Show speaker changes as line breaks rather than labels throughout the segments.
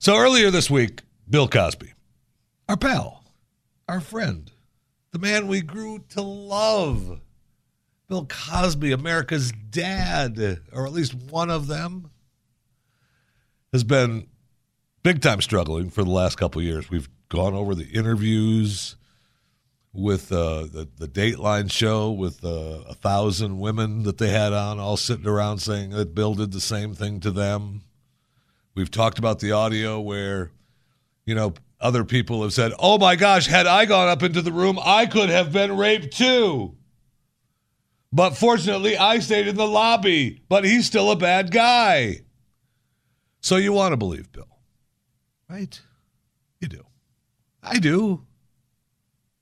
So earlier this week, Bill Cosby, our pal, our friend, the man we grew to love, Bill Cosby, America's dad, or at least one of them, has been big time struggling for the last couple years. We've gone over the interviews with uh, the the Dateline show with uh, a thousand women that they had on, all sitting around saying that Bill did the same thing to them. We've talked about the audio where, you know, other people have said, "Oh my gosh, had I gone up into the room, I could have been raped too." But fortunately, I stayed in the lobby. But he's still a bad guy. So you want to believe Bill, right? You do. I do.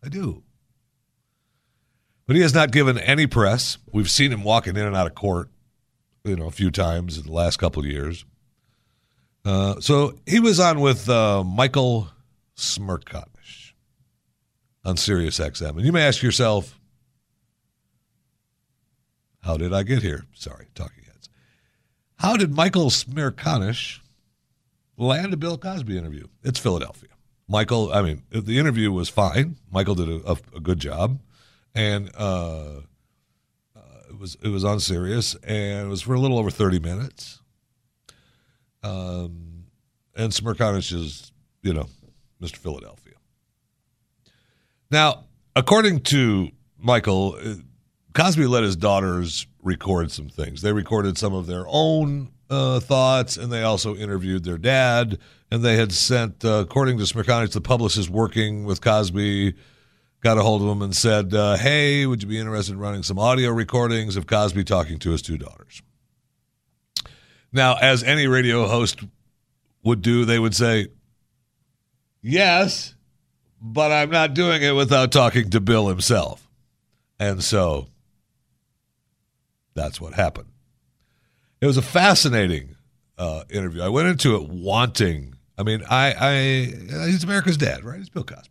I do. But he has not given any press. We've seen him walking in and out of court, you know, a few times in the last couple of years. Uh, so he was on with uh, Michael Smerconish on Sirius XM. And you may ask yourself, how did I get here? Sorry, talking heads. How did Michael Smerconish land a Bill Cosby interview? It's Philadelphia. Michael, I mean, the interview was fine. Michael did a, a, a good job, and uh, uh, it was it was on Sirius, and it was for a little over thirty minutes. Um, and Smerconish is, you know, Mr. Philadelphia. Now, according to Michael, uh, Cosby let his daughters record some things. They recorded some of their own uh, thoughts, and they also interviewed their dad. And they had sent, uh, according to Smerconish, the publicist working with Cosby got a hold of him and said, uh, "Hey, would you be interested in running some audio recordings of Cosby talking to his two daughters?" Now, as any radio host would do, they would say, "Yes, but I'm not doing it without talking to Bill himself." And so that's what happened. It was a fascinating uh, interview. I went into it wanting. I mean, I, I he's America's dad, right? It's Bill Cosby.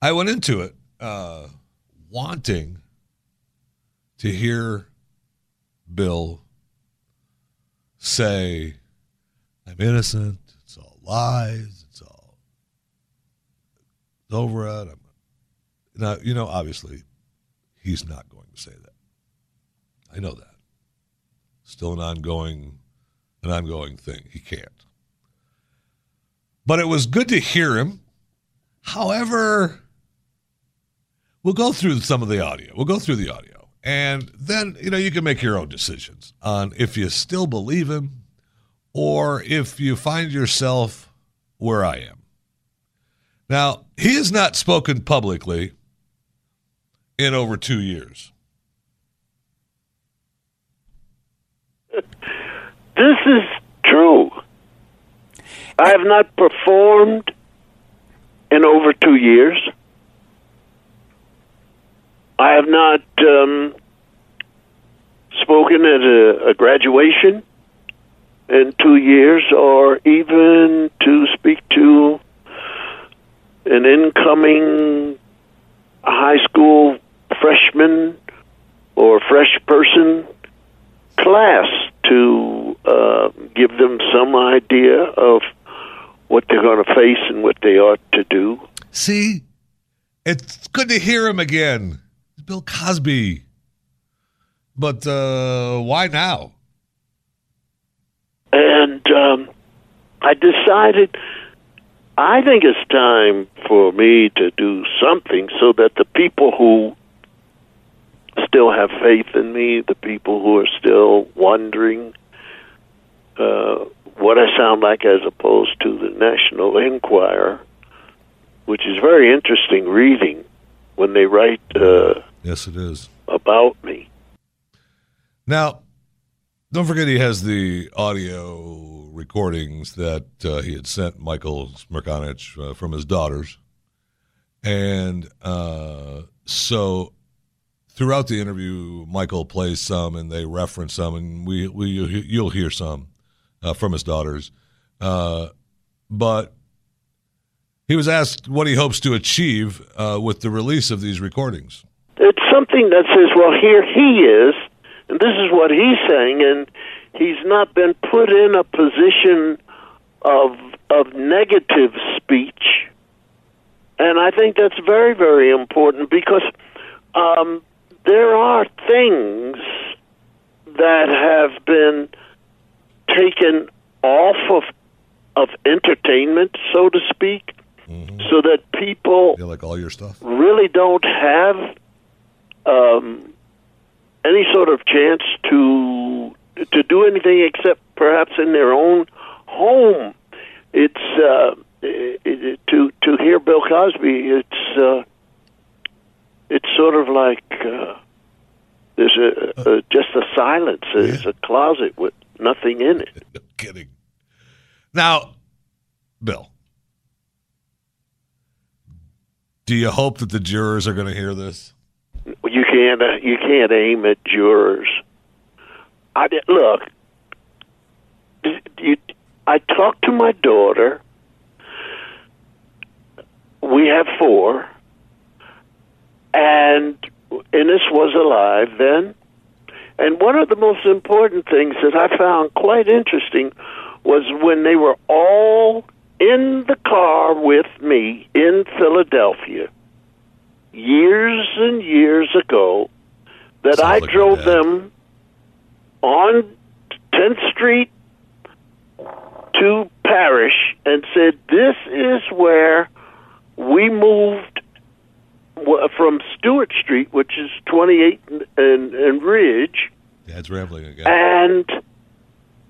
I went into it uh, wanting to hear Bill say, "I'm innocent. It's all lies. It's all it's over it." I'm, now, you know, obviously, he's not going to say that. I know that. Still an ongoing, an ongoing thing. He can't. But it was good to hear him. However, we'll go through some of the audio. We'll go through the audio. And then, you know, you can make your own decisions on if you still believe him or if you find yourself where I am. Now, he has not spoken publicly in over two years.
This is true. I have not performed in over two years. I have not um, spoken at a, a graduation in two years, or even to speak to an incoming high school freshman or fresh person class to uh, give them some idea of what they're going to face and what they ought to do.
See, It's good to hear him again. Bill Cosby. But uh, why now?
And um, I decided I think it's time for me to do something so that the people who still have faith in me, the people who are still wondering uh, what I sound like as opposed to the National Enquirer, which is very interesting reading when they write uh,
Yes, it is.
about me.
Now, don't forget he has the audio recordings that uh, he had sent Michael Smerconish uh, from his daughters. And uh, so throughout the interview, Michael plays some and they reference some, and we, we you'll hear some uh, from his daughters. Uh, but he was asked what he hopes to achieve uh, with the release of these recordings.
It's something that says, well, here he is, and this is what he's saying, and he's not been put in a position of of negative speech, and I think that's very very important because um, there are things that have been taken off of of entertainment, so to speak, so that people
like all your stuff?
really don't have um, any sort of chance to to do anything except perhaps in their own home. It's uh, it, it, to to hear Bill Cosby. It's uh, it's sort of like uh, there's a, a just a silence. There's a closet with nothing in it.
No kidding. Now, Bill, do you hope that the jurors are going to hear this?
Can't uh, you can't aim at jurors. I did, look. You, I talked to my daughter. We have four, and Ennis was alive then. And one of the most important things that I found quite interesting was when they were all in the car with me in Philadelphia years and years ago that
Sounds
I
like
drove them on 10th Street to Parrish and said, This is where we moved from Stewart Street, which is 28 and, and, and Ridge,
Dad's rambling again.
and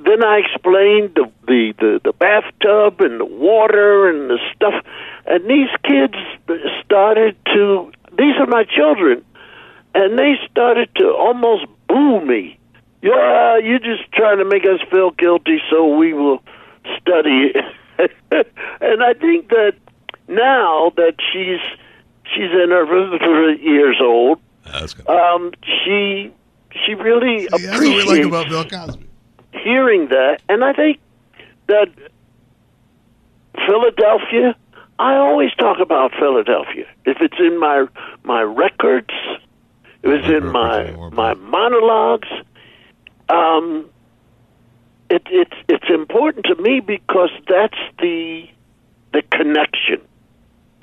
then I explained the, the, the, the bathtub and the water and the stuff. And these kids started to, these are my children, and they started to almost boo me. Yeah, you're just trying to make us feel guilty so we will study. and I think that now that she's she's in her years old, um, she she really
See, that's
appreciates
we like about Bill Cosby.
hearing that, and I think that Philadelphia. I always talk about Philadelphia. If it's in my my records, if it's in my my monologues, um, it, it's it's important to me because that's the the connection.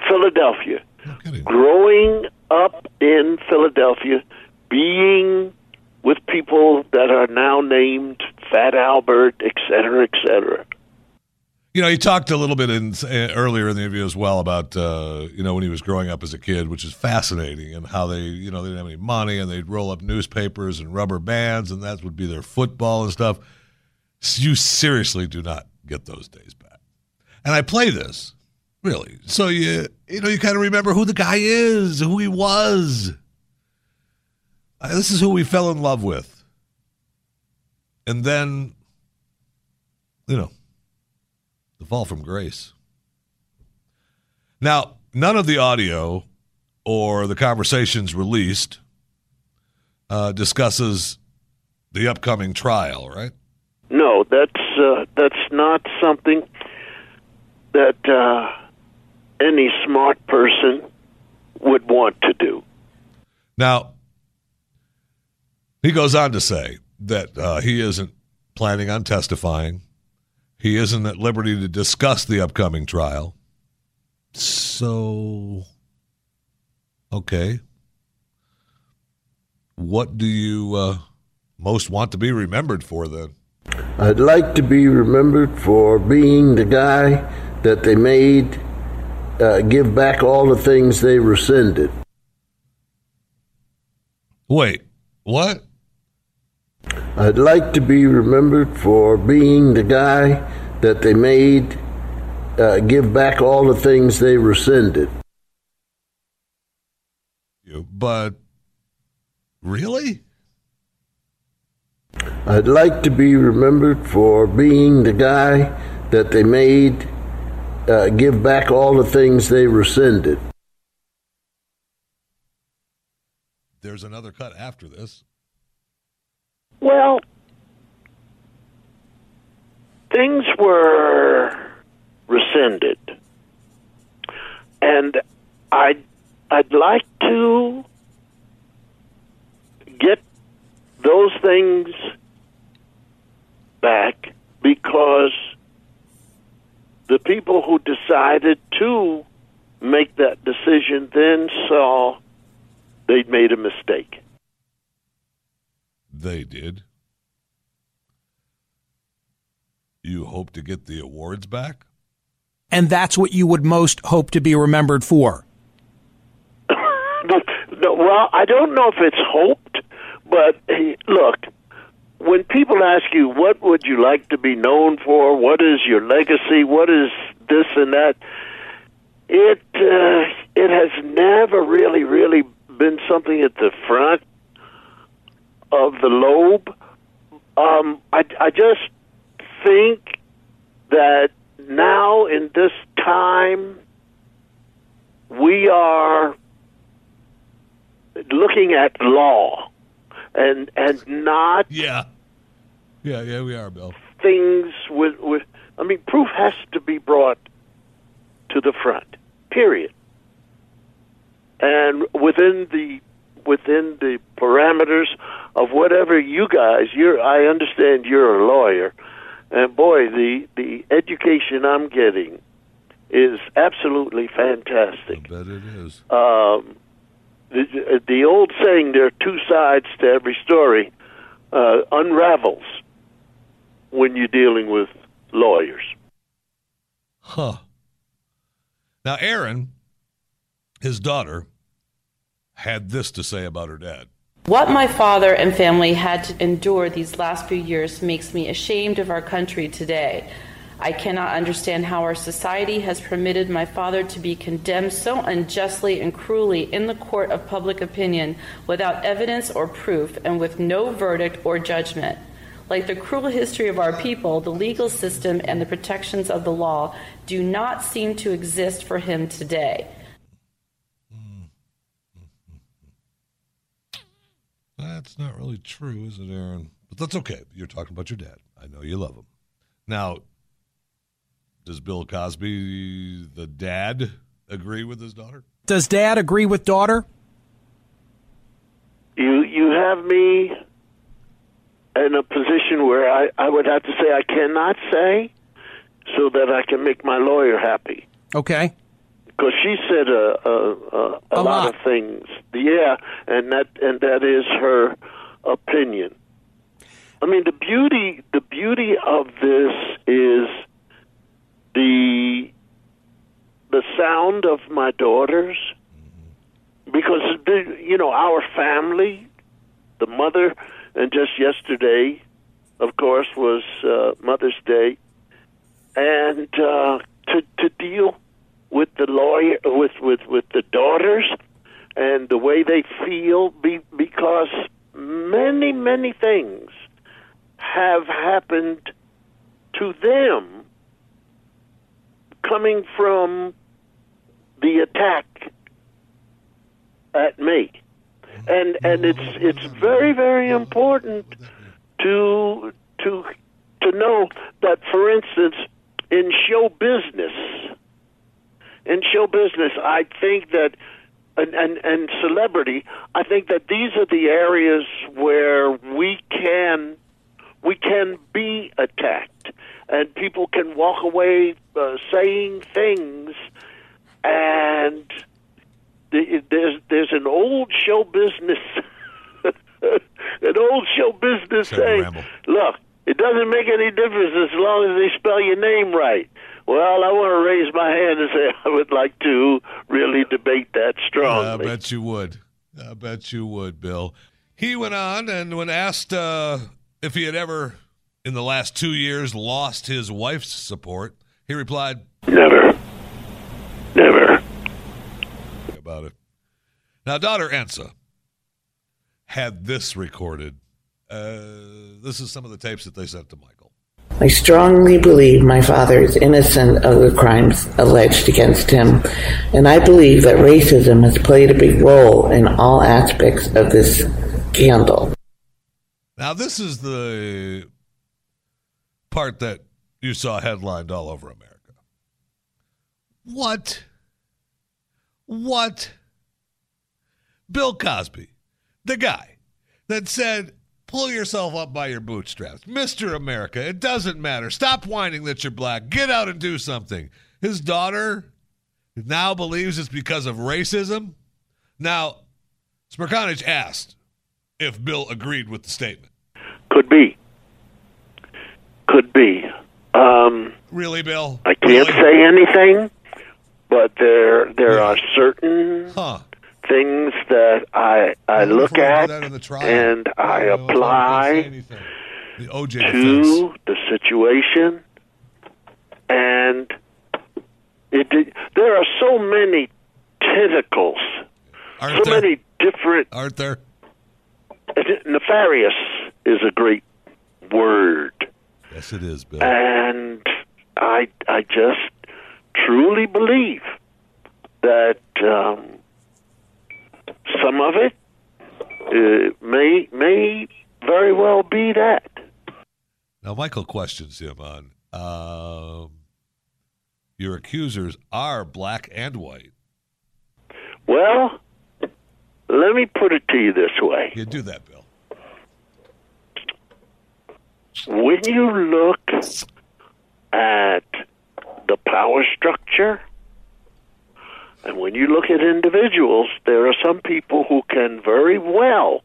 Philadelphia
No
growing up in Philadelphia, being with people that are now named Fat Albert, et cetera, et cetera.
You know, he talked a little bit in, uh, earlier in the interview as well about uh, you know when he was growing up as a kid, which is fascinating, and how they you know they didn't have any money and they'd roll up newspapers and rubber bands, and that would be their football and stuff. You seriously do not get those days back. And I play this really, so you you know you kind of remember who the guy is, who he was. This is who we fell in love with, and then you know the fall from grace. Now, none of the audio or the conversations released uh, discusses the upcoming trial, right?
No, that's uh, that's not something that uh, any smart person would want to do.
Now, he goes on to say that uh, he isn't planning on testifying. He isn't at liberty to discuss the upcoming trial. So, Okay. What do you uh, most want to be remembered for then?
I'd like to be remembered for being the guy that they made uh, give back all the things they rescinded.
Wait, what?
I'd like to be remembered for being the guy that they made uh, give back all the things they rescinded.
But really?
I'd like to be remembered for being the guy that they made uh, give back all the things they rescinded.
There's another cut after this.
Well, things were rescinded, and I'd I'd like to get those things back because the people who decided to make that decision then saw they'd made a mistake.
They did. You hope to get the awards back?
And that's what you would most hope to be remembered for.
well, I don't know if it's hoped, but look, when people ask you what would you like to be known for, what is your legacy, what is this and that, it uh, it has never really, really been something at the front of the lobe. Um, I, I just think that now in this time we are looking at law and and not
Yeah. Yeah, yeah, we are, Bill.
things with with I mean proof has to be brought to the front. Period. And within the within the parameters of whatever you guys you're I understand you're a lawyer and boy the the education I'm getting is absolutely fantastic.
I bet it is.
Um, the, the old saying there are two sides to every story uh, unravels when you're dealing with lawyers.
Huh. Now, Erinn, his daughter, had this to say about her dad.
What my father and family had to endure these last few years makes me ashamed of our country today. I cannot understand how our society has permitted my father to be condemned so unjustly and cruelly in the court of public opinion without evidence or proof and with no verdict or judgment. Like the cruel history of our people, the legal system and the protections of the law do not seem to exist for him today.
That's not really true, is it, Erinn? But that's okay. You're talking about your dad. I know you love him. Now, does Bill Cosby, the dad, agree with his daughter?
Does dad agree with daughter?
You you have me in a position where I, I would have to say I cannot say so that I can make my lawyer happy.
Okay.
Because she said a a, a, a,
A
lot,
lot.
of things. Yeah, and that and that is her opinion. I mean, the beauty the beauty of this is the the sound of my daughters because the, you know our family, the mother, and just yesterday, of course, was uh, Mother's Day, and uh, to to deal with the lawyer with with with the daughters and the way they feel be, because many many things have happened to them coming from the attack at me. And and it's it's very very important to to to know that for instance in show business in show business, I think that, and, and, and celebrity, I think that these are the areas where we can we can be attacked, and people can walk away uh, saying things, and there's there's an old show business, an old show business saying,
ramble.
"Look, it doesn't make any difference as long as they spell your name right." Well, I want to raise my hand and say I would like to really debate that
strong.
I
bet you would. I bet you would, Bill. He went on, and when asked uh, if he had ever, in the last two years, lost his wife's support, he replied
Never, never.
about it. Now, daughter Ensa had this recorded. Uh, this is some of the tapes that they sent to Michael.
I strongly believe my father is innocent of the crimes alleged against him, and I believe that racism has played a big role in all aspects of this scandal.
Now, this is the part that you saw headlined all over America. What? What? Bill Cosby, the guy that said, pull yourself up by your bootstraps. Mr. America, it doesn't matter. Stop whining that you're black. Get out and do something. His daughter now believes it's because of racism. Now, Smerconish asked if Bill agreed with the statement.
Could be. Could be. Um,
Really, Bill?
I can't
Really?
say anything, but there there are certain
Huh.
Things that I I look
we're gonna do
at
that in the trial.
and I
don't know if I'm gonna say
apply.
The OJ defense.
to the situation, and it there are so many tentacles,
Aren't
so
there?
many different
Aren't there?
nefarious is a great word.
Yes, it is, Bill.
and I I just truly believe that um, some of it uh, may may very well be that.
Now, Michael questions him on um, your accusers are black and white.
Well, let me put it to you this way:
You do that, Bill.
when you look at the power structure. And when you look at individuals, there are some people who can very well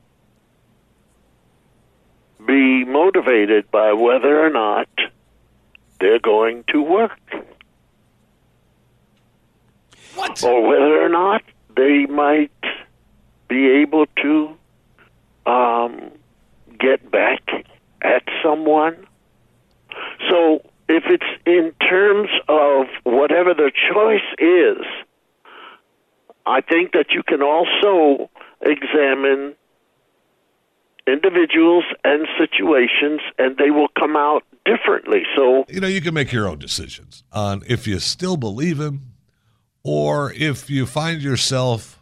be motivated by whether or not they're going to work.
What?
Or whether or not they might be able to um, get back at someone. So if it's in terms of whatever their choice is, I think that you can also examine individuals and situations, and they will come out differently. So,
You know, you can make your own decisions on if you still believe him or if you find yourself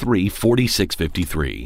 4653.